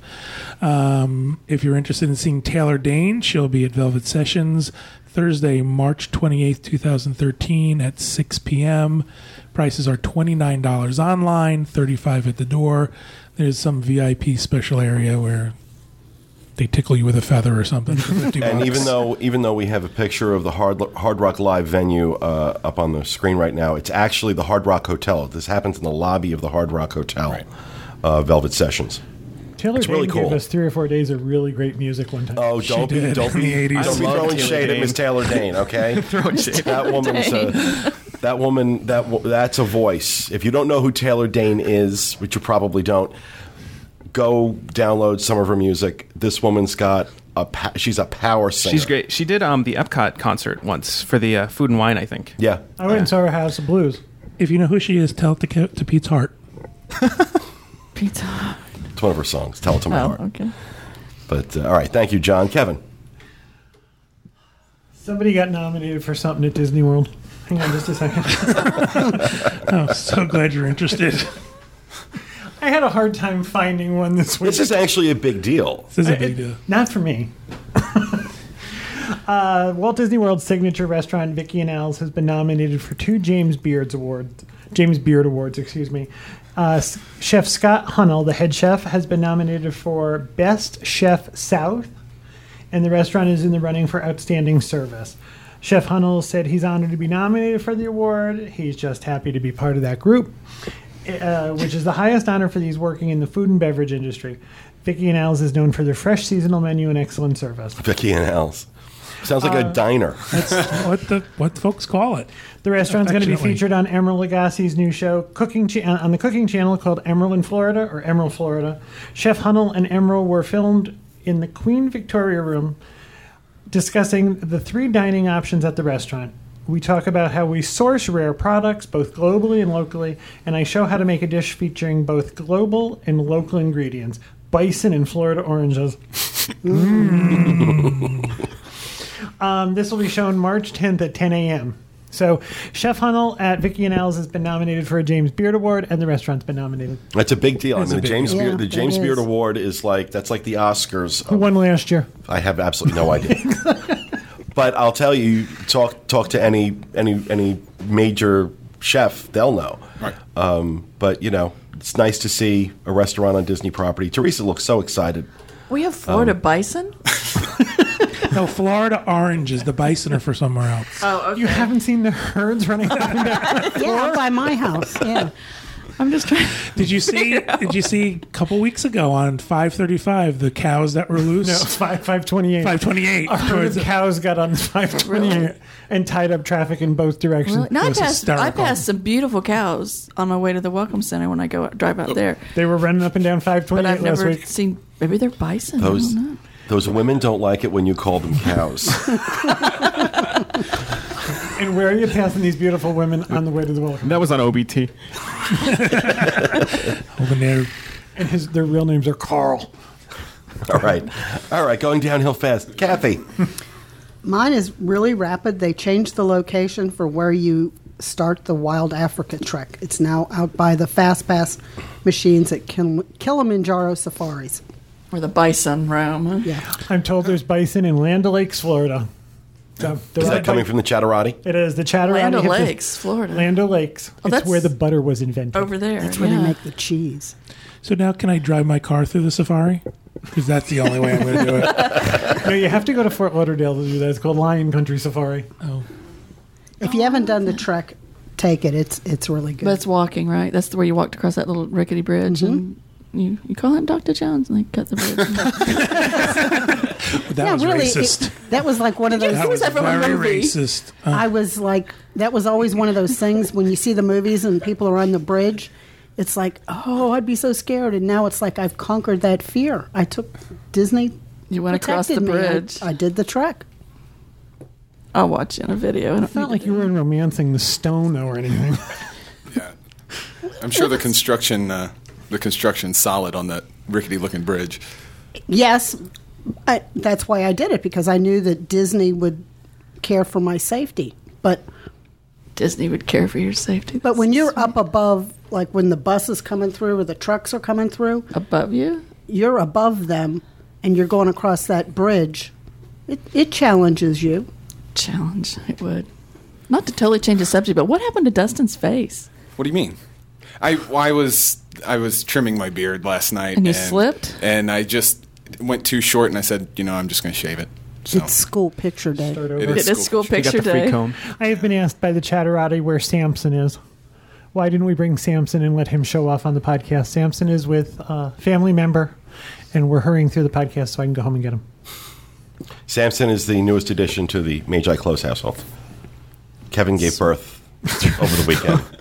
Um, if you're interested in seeing Taylor Dayne, she'll be at Velvet Sessions Thursday, March 28th, 2013 at 6 p.m. Prices are $29 online, 35 at the door. There's some VIP special area where they tickle you with a feather or something. For 50 And even though even though we have a picture of the Hard Hard Rock Live venue uh, up on the screen right now, it's actually the Hard Rock Hotel. This happens in the lobby of the Hard Rock Hotel. Right. Uh, Velvet Sessions. Taylor It's really Dayne cool. gave us three or four days of really great music one time. Oh, don't be did don't in be, the 80s. don't be throwing Taylor shade at Miss Taylor Dayne, okay? Throwing shade. that woman's a, that woman that that's a voice. If you don't know who Taylor Dayne is, which you probably don't, go download some of her music. This woman's got a pa- she's a power singer. She's great. She did um, the Epcot concert once for the uh, Food and Wine, I think. Yeah. I went and saw her House of Blues. if you know who she is, tell it to, Ke- to Pete's Heart. Pizza. It's one of her songs. Tell it to my Oh, heart. okay. But uh, all right, thank you, John. Kevin. Somebody got nominated for something at Disney World. Hang on just a second. Oh, so glad you're interested. I had a hard time finding one this week. This is actually a big deal. This is a big deal. Not for me. uh, Walt Disney World's signature restaurant, Vicky and Al's, has been nominated for two James Beards Awards. James Beard Awards, excuse me. Uh, chef Scott Hunnel, the head chef, has been nominated for Best Chef South, and the restaurant is in the running for Outstanding Service. Chef Hunnel said he's honored to be nominated for the award. He's just happy to be part of that group, uh, which is the highest honor for these working in the food and beverage industry. Vicky and Al's is known for their fresh seasonal menu and excellent service. Vicky and Al's. Sounds like Uh, a diner. That's what the what folks call it. The restaurant's going to be featured on Emeril Lagasse's new show, Cooking Cha- on the cooking channel called Emeril in Florida or Emeril Florida. Chef Hunnel and Emeril were filmed in the Queen Victoria Room, discussing the three dining options at the restaurant. We talk about how we source rare products both globally and locally, and I show how to make a dish featuring both global and local ingredients. Bison and Florida oranges. Um, this will be shown March 10th at 10 a.m. So, Chef Hunnel at Vicky and Al's has been nominated for a James Beard Award, and the restaurant's been nominated. That's a big deal. I mean, the James deal. Beard, the James Beard. Award is like that's like the Oscars. Who won last year? I have absolutely no idea. but I'll tell you, talk talk to any any any major chef, they'll know. Right. Um, but you know, it's nice to see a restaurant on Disney property. Teresa looks so excited. We have Florida Um, bison. No, Florida oranges. The bison are for somewhere else. Oh, okay. You haven't seen the herds running up and down? Yeah, by my house. Yeah. I'm just trying. Did you see? Did you see a couple weeks ago on 535 the cows that were loose? No, it's five five twenty eight. 528 A herd of cows got on five twenty eight and tied up traffic in both directions. Really? No, I was passed. I hysterical. passed some beautiful cows on my way to the Welcome Center when I go drive out there. They were running up and down five But twenty I've last never week. seen. Maybe they're bison. Those I don't know. those women don't like it when you call them cows. And where are you passing these beautiful women on the way to the welcome? That was on OBT. over there. And his their real names are Carl. All right, all right, going downhill fast. Kathy, Mine is really rapid. They changed the location for where you start the Wild Africa Trek. It's now out by the Fast Pass machines at Kil- Kilimanjaro Safaris. Or the bison roam. huh? Yeah. I'm told there's bison in Land O'Lakes, Florida. So there is are that coming from the Chatterati? It is the Chatterati. Land have the- Florida. Land O'Lakes. Oh, it's that's- where the butter was invented. Over there. That's where yeah. they make the cheese. So now, can I drive my car through the safari? Because that's the only way I'm going to do it. no, you have to go to Fort Lauderdale to do that. It's called Lion Country Safari. Oh, If you haven't done the trek, take it. It's it's really good. But it's walking, right? That's where you walked across that little rickety bridge, mm-hmm. and you, you call him Dr. Jones, and they cut the bridge. that yeah, was really. racist. It, that was like one of those. Who that was was that very racist. Uh, I was like, that was always one of those things when you see the movies and people are on the bridge. It's like, oh, I'd be so scared. And now it's like I've conquered that fear. I took Disney. You went across the protected me. I- bridge. I, did the trek. I'll watch you in a video. I It's not like you were romancing the stone though, or anything. Yeah, I'm sure the construction uh, the construction solid on that rickety looking bridge. Yes, I, that's why I did it because I knew that Disney would care for my safety. But Disney would care for your safety. but when you're sweet. up above, like when the bus is coming through or the trucks are coming through, above you, you're above them and you're going across that bridge. It, it challenges you. challenge it would. Not to totally change the subject, but what happened to Dustin's face? What do you mean? I I was I was trimming my beard last night, And you slipped? and I just went too short, and I said, you know, I'm just going to shave it. So It's school picture day. Start It over. is It is school school picture day. comb. I have been asked by the chatterati where Samson is. Why didn't we bring Samson and let him show off on the podcast? Samson is with a family member, and we're hurrying through the podcast so I can go home and get him. Samson is the newest addition to the Magi Close household. Kevin gave birth over the weekend.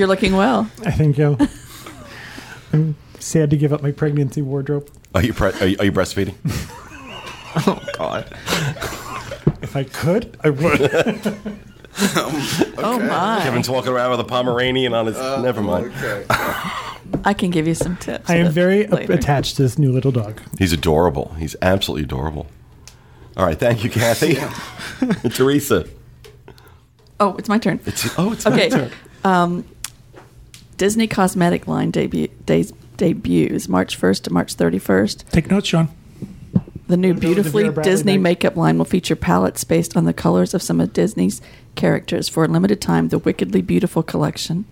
You're looking well. I think you. I'm sad to give up my pregnancy wardrobe. Are you, pre- are you, are you breastfeeding? Oh God. If I could, I would. Oh my! Kevin's walking around with a Pomeranian on his. never mind. okay. I can give you some tips. I am very later. attached to this new little dog. He's adorable. He's absolutely adorable. All right, thank you, Kathy. Teresa. Oh, it's my turn. It's, oh, it's my Okay. turn. Um, Disney cosmetic line debut, days, debuts March 1st to March 31st. Take notes, Sean. The new Wanna go with the beautifully Disney bag? makeup line will feature palettes based on the colors of some of Disney's characters. For a limited time, the Wickedly Beautiful collection,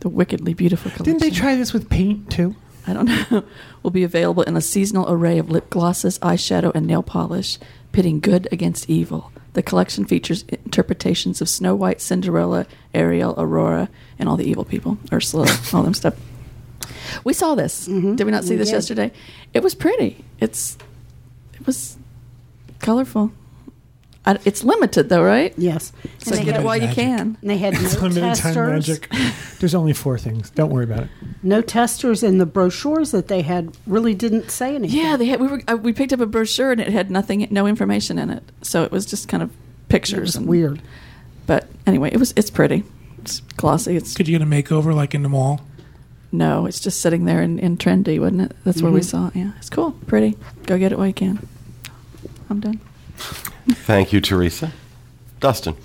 the Wickedly Beautiful collection, Didn't they try this with paint too? I don't know, will be available in a seasonal array of lip glosses, eyeshadow, and nail polish, pitting good against evil. The collection features interpretations of Snow White, Cinderella, Ariel, Aurora, and all the evil people, Ursula, all them stuff. We saw this. Did we not see We this did. yesterday? It was pretty. It's it was colorful. I, it's limited though, right? Yes. So get it had, while you can. and they had It's no limited time testers. magic. There's only four things. Don't worry about it. No testers, and the brochures that they had really didn't say anything. Yeah, they had. We were. Uh, we picked up a brochure and it had nothing, no information in it. So it was just kind of it pictures. was and, weird. But anyway, it was. It's pretty. It's glossy. It's Could you get a makeover like in the mall? no. It's just sitting there in, in trendy, wouldn't it? That's where we Mhm. saw it. Yeah, it's cool. Pretty. Go get it while you can. I'm done. Thank you, Teresa. Dustin.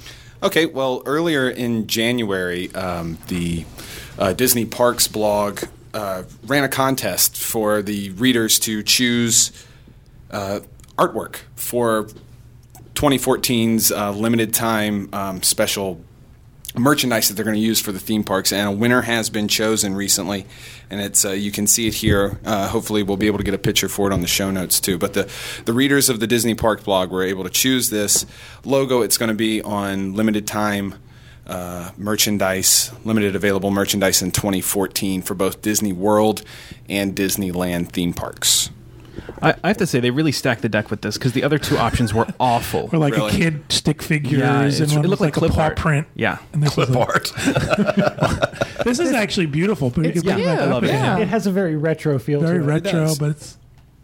Okay, well, earlier in January, um, the uh, Disney Parks blog uh, ran a contest for the readers to choose uh, artwork for 2014's uh, limited time um, special merchandise that they're going to use for the theme parks, and a winner has been chosen recently, and it's uh, you can see it here. Uh, hopefully, we'll be able to get a picture for it on the show notes too. But the the readers of the Disney Park blog were able to choose this logo. It's going to be on limited time. Uh, merchandise, limited available merchandise in 2014 for both Disney World and Disneyland theme parks. I, I have to say they really stacked the deck with this because the other two options were awful. Or like Really? a kid stick figures Yeah, and it's- one it was looked like like, a clip paw art. print. Yeah. And this was Clip like- art. This is actually beautiful. But you can put cute. that I up love it. again. Yeah. It has a very retro feel Very to it. Very retro, does. but it's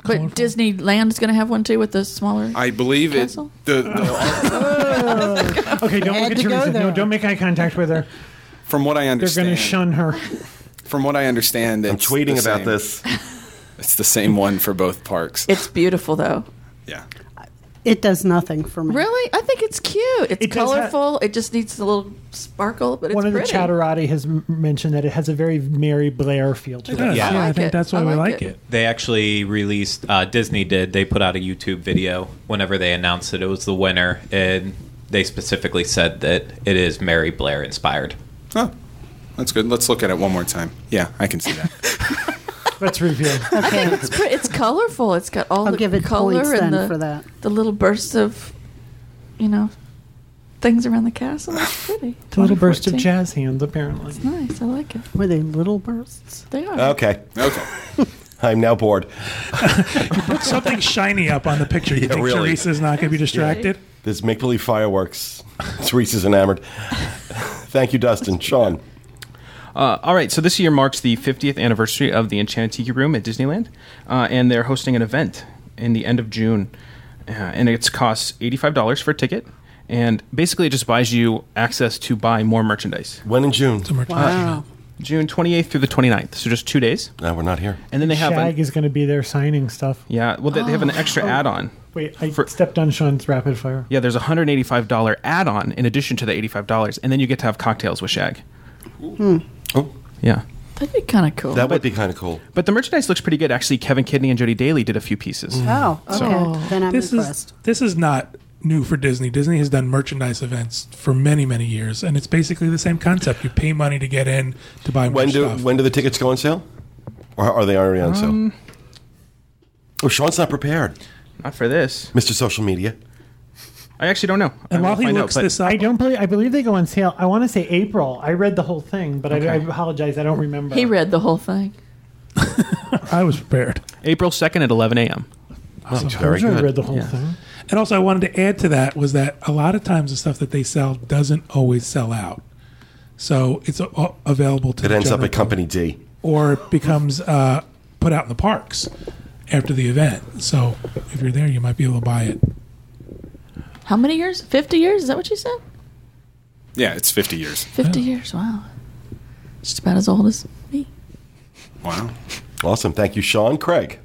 But colorful. Disneyland is going to have one too with the smaller. I believe it. Castle? The, the, oh. Okay, don't Had look at to go Teresa. No, there. don't make eye contact with her. from what I understand. They're understand, going to shun her. From what I understand, I'm it's tweeting the about same. this. It's the same one for both parks. It's beautiful though. yeah. It does nothing for me. Really, I think it's cute. It's It does ha- colorful. it just needs a little sparkle, but it's One of the pretty. chatterati has m- mentioned that it has a very Mary Blair feel to It it. does. Yeah. Yeah, I I, like think it. that's why I we like like it. it. They actually released, uh, Disney did, they put out a YouTube video whenever they announced that it was the winner, and they specifically said that it is Mary Blair inspired. Oh, that's good. Let's look at it one more time. Yeah, I can see that. Let's review. Okay. It's pretty. It's colorful. It's got all I'll the give it color points and then the, for that. the little bursts of, you know, things around the castle. It's pretty. It's a little burst of 2014. jazz hands, apparently. It's nice. I like it. Were they little bursts? They are. Okay. Okay. I'm now bored. You put something shiny up on the picture. You Yeah, think really. Teresa's not going to be distracted? This make believe fireworks. Teresa's enamored. Thank you, Dustin. Sean. Uh, all right, so this year marks the 50th anniversary of the Enchanted Tiki Room at Disneyland, uh, and they're hosting an event in the end of June, uh, and it costs $85 for a ticket, and basically it just buys you access to buy more merchandise. When in June? Some Wow. June 28th through the 29th, so just two days, No, we're not here. and then they have Shag an, is going to be there signing stuff. yeah, well they, they have an extra add-on. Wait, I For- stepped on Sean's rapid fire. Yeah, there's a $185 add-on in addition to the $85, and then you get to have cocktails with Shag. Oh, Yeah. That'd be kind of cool. that would be kind of cool. But the merchandise looks pretty good. Actually, Kevin Kidney and Jody Daily did a few pieces. Oh, okay. So- then I'm This impressed. is this is not new for Disney. Disney has done merchandise events for many many years, and it's basically the same concept. You pay money to get in to buy more When do stuff. when do the tickets go on sale? Or are they already on Um, sale? Oh, Sean's not prepared. Not for this. Mr. Social Media. I actually don't know. And will while he find out, looks but- this up, I don't believe. I believe they go on sale. I want to say April. I read the whole thing, but I, I apologize. I don't remember. He read the whole thing. I was prepared. April 2nd at 11 a.m. Very good. I read the whole Yeah. thing. And also, I wanted to add to that was that a lot of times the stuff that they sell doesn't always sell out. So it's a- available to It the ends up at Company D. or it becomes uh, put out in the parks after the event. So if you're there, you might be able to buy it. How many years? 50 years? Is that what you said? Yeah, it's 50 years. 50 years. Wow. Just about as old as me. Wow. Awesome. Thank you, Sean. Craig.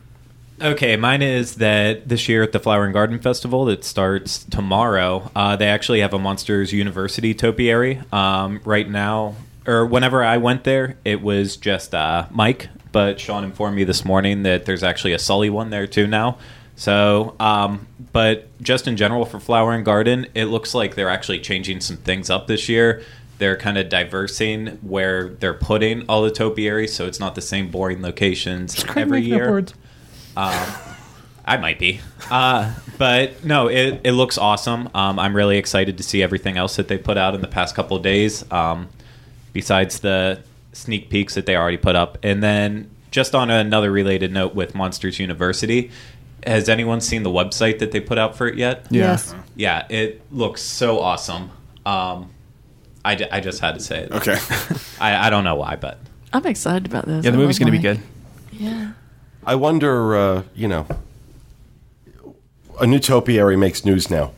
Okay, mine is that this year at the Flower and Garden Festival that starts tomorrow, uh, they actually have a Monsters University topiary. Um, right now, or whenever I went there, it was just uh, Mike, but Sean informed me this morning that there's actually a Sully one there too now. So, um, but just in general for Flower and Garden, it looks like they're actually changing some things up this year. They're kind of diversing where they're putting all the topiaries, so it's not the same boring locations every year. words. I might be. Uh, but no, it, it looks awesome. Um, I'm really excited to see everything else that they put out in the past couple of days, um, besides the sneak peeks that they already put up. And then, just on another related note with Monsters University, has anyone seen the website that they put out for it yet? Yes. Yeah, it looks so awesome. Um, I, I just had to say it. Okay. I, I don't know why, but I'm excited about this. Yeah, the I movie's love going to be good. Yeah. I wonder, uh, you know, a new topiary makes news now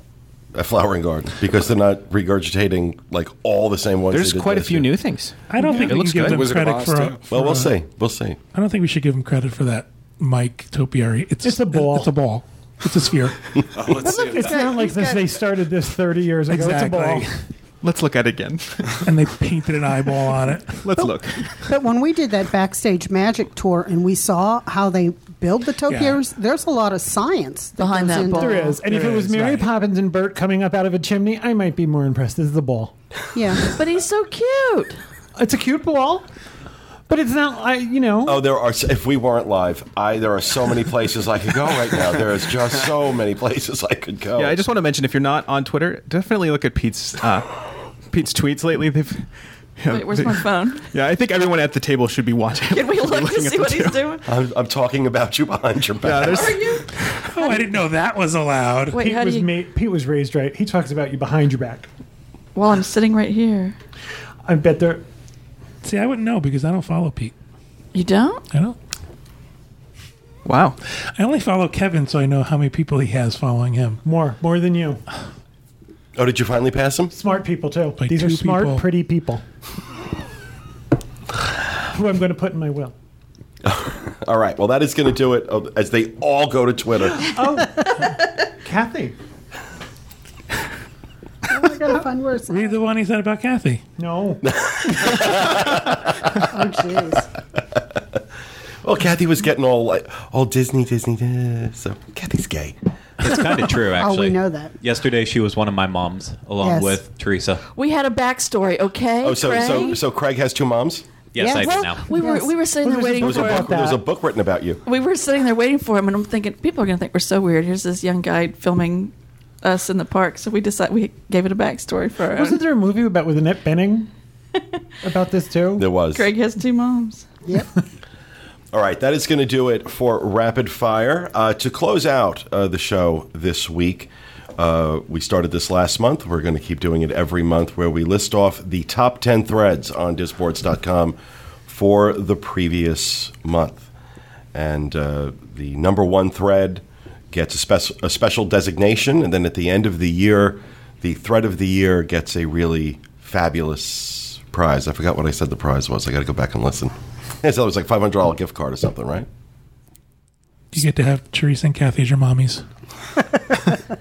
a flowering Garden because they're not regurgitating like all the same ones. There's quite a few year. new things. I don't think It we looks can give good. them Wizard of credit for. A, for Well, we'll a- see. We'll see. I don't think we should give them credit for that Mike topiary. It's It's a ball. It's a ball. It's a sphere. Oh, let's see. It's not like this. They started this 30 years ago. It's a ball. exactly. Let's look at it again. and they painted an eyeball on it. Let's look. But when we did that backstage magic tour and we saw how they build the topiaries, there's a lot of science that Behind goes that into ball. There is. And if There it was is, Mary right. Poppins and Bert coming up out of a chimney, I might be more impressed. This is the ball. Yeah. But he's so cute. It's a cute ball, but it's not. I you know. Oh, there are. If we weren't live, I there are so many places I could go right now. There is just so many places I could go. Yeah, I just want to mention if you're not on Twitter, definitely look at Pete's uh, Pete's tweets lately. They've yeah, Wait, where's they- my phone? Yeah, I think everyone at the table should be watching. Can we look to see what he's too. doing? I'm, I'm talking about you behind your back. there's, Are you? Oh, I didn't know that was allowed. Wait, Pete how do was you? ma- Pete was raised right. He talks about you behind your back. Well, I'm sitting right here. I bet there. See, I wouldn't know because I don't follow Pete. You don't? I don't. wow. I only follow Kevin, so I know how many people he has following him. More, more than you. oh, did you finally pass him? Smart people too. By These are two smart, people. pretty people. Who I'm going to put in my will. All right. Well, that is going to do it. uh, As they all go to Twitter. Oh, Kathy. I gotta find where it's. Oh, Read the one he said about Kathy. No. Oh, jeez. Well, Kathy was getting all like all Disney, Disney. uh, so Kathy's gay. it's kind of true, Oh, actually. we know that. Yesterday, she was one of my moms, along Yes. with Teresa. We had a backstory, okay? Oh, so Craig? so so Craig has two moms. Yes, Yeah, I well, do now. we were we were sitting Well, there there's a waiting book for about him. that. There's a book written about you. We were sitting there waiting for him, and I'm thinking people are going to think we're so weird. Here's this young guy filming us in the park, so we decided we gave it a backstory for our. Wasn't there a movie about with Annette Bening about this too? There was. Craig has two moms. Yep. All right, that is going to do it for Rapid Fire. Uh, to close out uh, the show this week, uh, we started this last month. We're going to keep doing it every month where we list off the top 10 threads on disboards.com for the previous month. And uh, the number one thread gets a, spec- a special designation. And then at the end of the year, the thread of the year gets a really fabulous prize. I forgot what I said the prize was. I got to go back and listen. I said it was like five hundred dollar gift card or something, right? You get to have Teresa and Kathy as your mommies.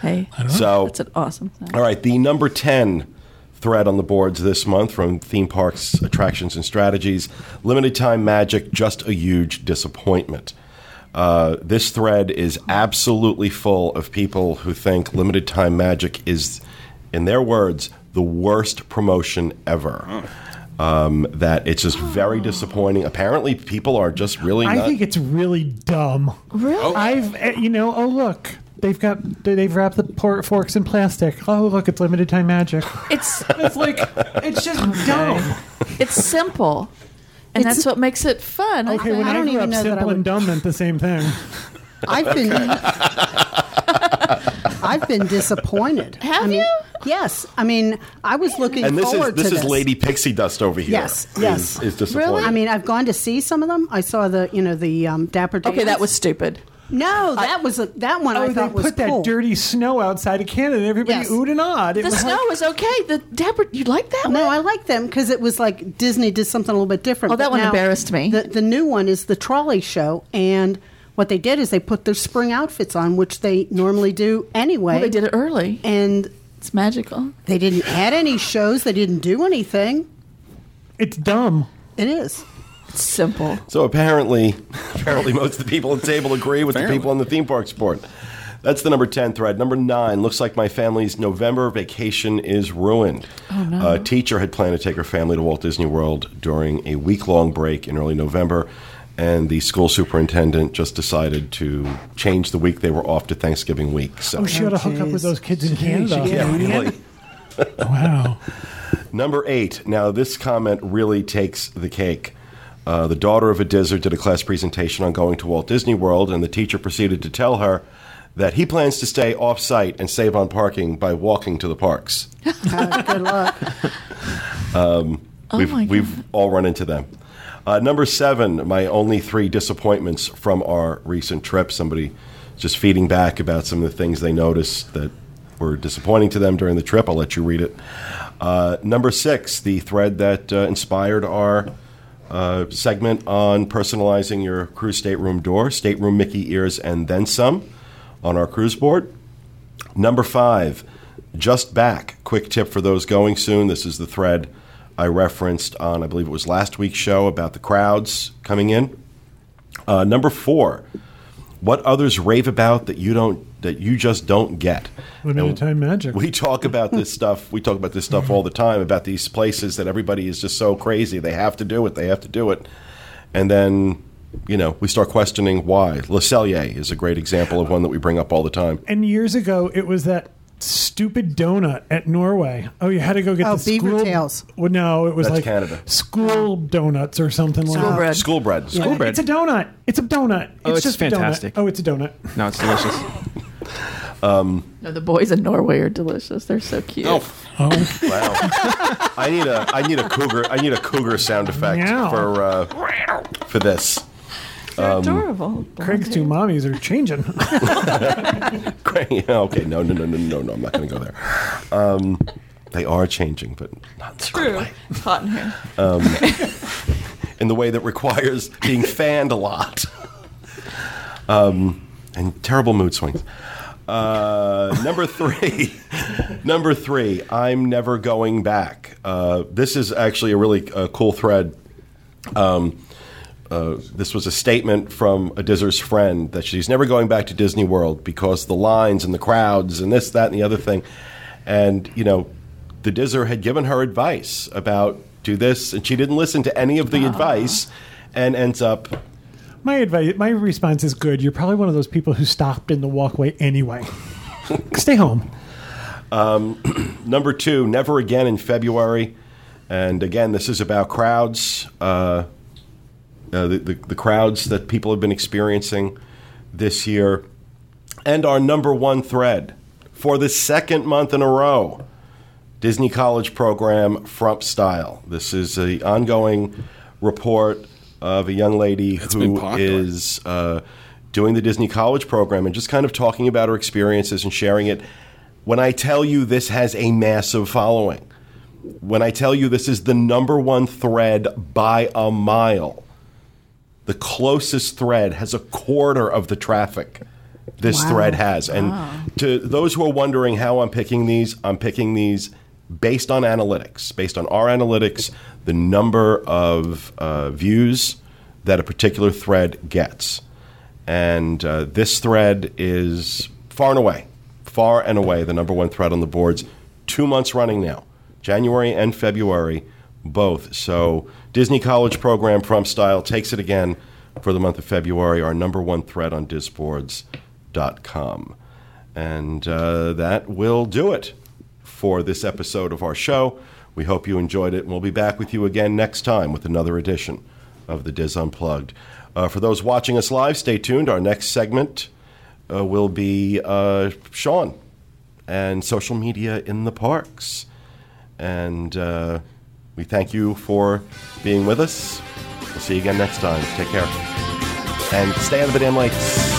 Hey, I don't know. So, that's an awesome thing. all right, the number ten thread on the boards this month from theme parks, attractions, and strategies: limited time magic, just a huge disappointment. Uh, this thread is absolutely full of people who think limited time magic is, in their words, the worst promotion ever. Um, that it's just very disappointing. Apparently, people are just really. I not, think it's really dumb. Really? I've, eh, you know, oh look, they've got they've wrapped the por- forks in plastic. Oh look, it's limited time magic. It's It's like it's just dumb. it's simple, and It's- that's what makes it fun. Okay, think. when I I, don't grew even up, know that I simple would- and dumb meant the same thing. I've been I've been disappointed. Have I mean, you? Yes. I mean, I was looking and this is forward this to is this. Lady Pixie Dust over here. Yes, is- yes. is, disappointing. Really? I mean, I've gone to see some of them. I saw the, you know, the um, Dapper okay, Dans. that was stupid. No, that was a, that one. Oh, I they thought was put that cool. dirty snow outside of Canada. And everybody Yes. oohed and awed. It The was snow like- was okay. The Dapper, you like that No, one? I like them because it was like Disney did something a little bit different. Oh, that But one now embarrassed me. The, the new one is the trolley show, and what they did is they put their spring outfits on, which they normally do anyway. Well, they did it early. and It's magical. they didn't add any shows. They didn't do anything. it's dumb. It is. It's simple. So apparently, apparently most of the people at the table agree with the people on the theme park sport. That's the number 10 thread. Number 9, looks like my family's November vacation is ruined. Oh, no. A teacher had planned to take her family to Walt Disney World during a week long break in early November, and the school superintendent just decided to change the week they were off to Thanksgiving week. So, Oh, she ought to hook up with those kids in Canada. yeah, really. Wow. Number eight. Now, this comment really takes the cake. Uh, the daughter of a DISer did a class presentation on going to Walt Disney World, and the teacher proceeded to tell her that he plans to stay off site and save on parking by walking to the parks. Good luck. we've, my God. we've all run into them. Uh, number seven, my only three disappointments from our recent trip. Somebody just feeding back about some of the things they noticed that were disappointing to them during the trip. I'll let you read it. Uh, number six, the thread that uh, inspired our uh, segment on personalizing your cruise stateroom door, stateroom Mickey ears, and then some on our cruise board. Number five, just back. Quick tip for those going soon. This is the thread I referenced on, I believe it was last week's show about the crowds coming in. Uh, number four, what others rave about that you don't, that you just don't get. Limited And time magic. We talk about this stuff. We talk about this stuff all the time about these places that everybody is just so crazy. They have to do it. They have to do it, and then. You know, we start questioning why. Le Cellier is a great example of one that we bring up all the time. And years ago, it was that stupid donut at Norway. Oh, you had to go get Oh, the Beaver school. Tails. Well, no, it was That's like Canada. school donuts or something like School that. bread. School bread. School bread. It's a donut. It's a donut. Oh, it's just a donut. fantastic. Oh, it's a donut. No, it's delicious. No, the boys in Norway are delicious. They're so cute. Oh, Oh, Wow. I need a I need a cougar I need a cougar sound effect Meow. for uh, for this. They're um, adorable. Craig's two mommies are changing. Yeah, okay, no, no, no, no, no, no. I'm not going to go there. Um, they are changing, but not the True. way. It's hot in here. in the way that requires being fanned a lot. Um, and terrible mood swings. Uh, number three, number three. I'm never going back. Uh, this is actually a really uh, cool thread. Um, uh, this was a statement from a DISer's friend that she's never going back to Disney World because the lines and the crowds and this, that, and the other thing. And you know, the DISer had given her advice about do this, and she didn't listen to any of the advice, and ends up My advice, my response is good. You're probably one of those people who stopped in the walkway anyway. Stay home. Number two, Never Again in February. And again, this is about crowds, uh, uh, the, the, the crowds that people have been experiencing this year. And our number one thread for the second month in a row Disney College program, Frump Style. This is an ongoing report of a young lady been who is uh, doing the Disney College program and just kind of talking about her experiences and sharing it. When I tell you this has a massive following, when I tell you this is the number one thread by a mile, the closest thread has a quarter of the traffic this Wow. thread has. And to those who are wondering how I'm picking these, I'm picking these based on analytics, based on our analytics, the number of uh, views that a particular thread gets. And uh, this thread is far and away, far and away the number one thread on the boards. Two months running now, January and February, both. So, Disney College program from Style takes it again for the month of February, our number one thread on disboards.com. And uh, that will do it for this episode of our show. We hope you enjoyed it, and we'll be back with you again next time with another edition of the DIS Unplugged. Uh, for those watching us live, stay tuned. Our next segment uh, will be uh, Sean and social media in the parks. And uh, we thank you for being with us. We'll see you again next time. Take care. And stay out of the damn lakes.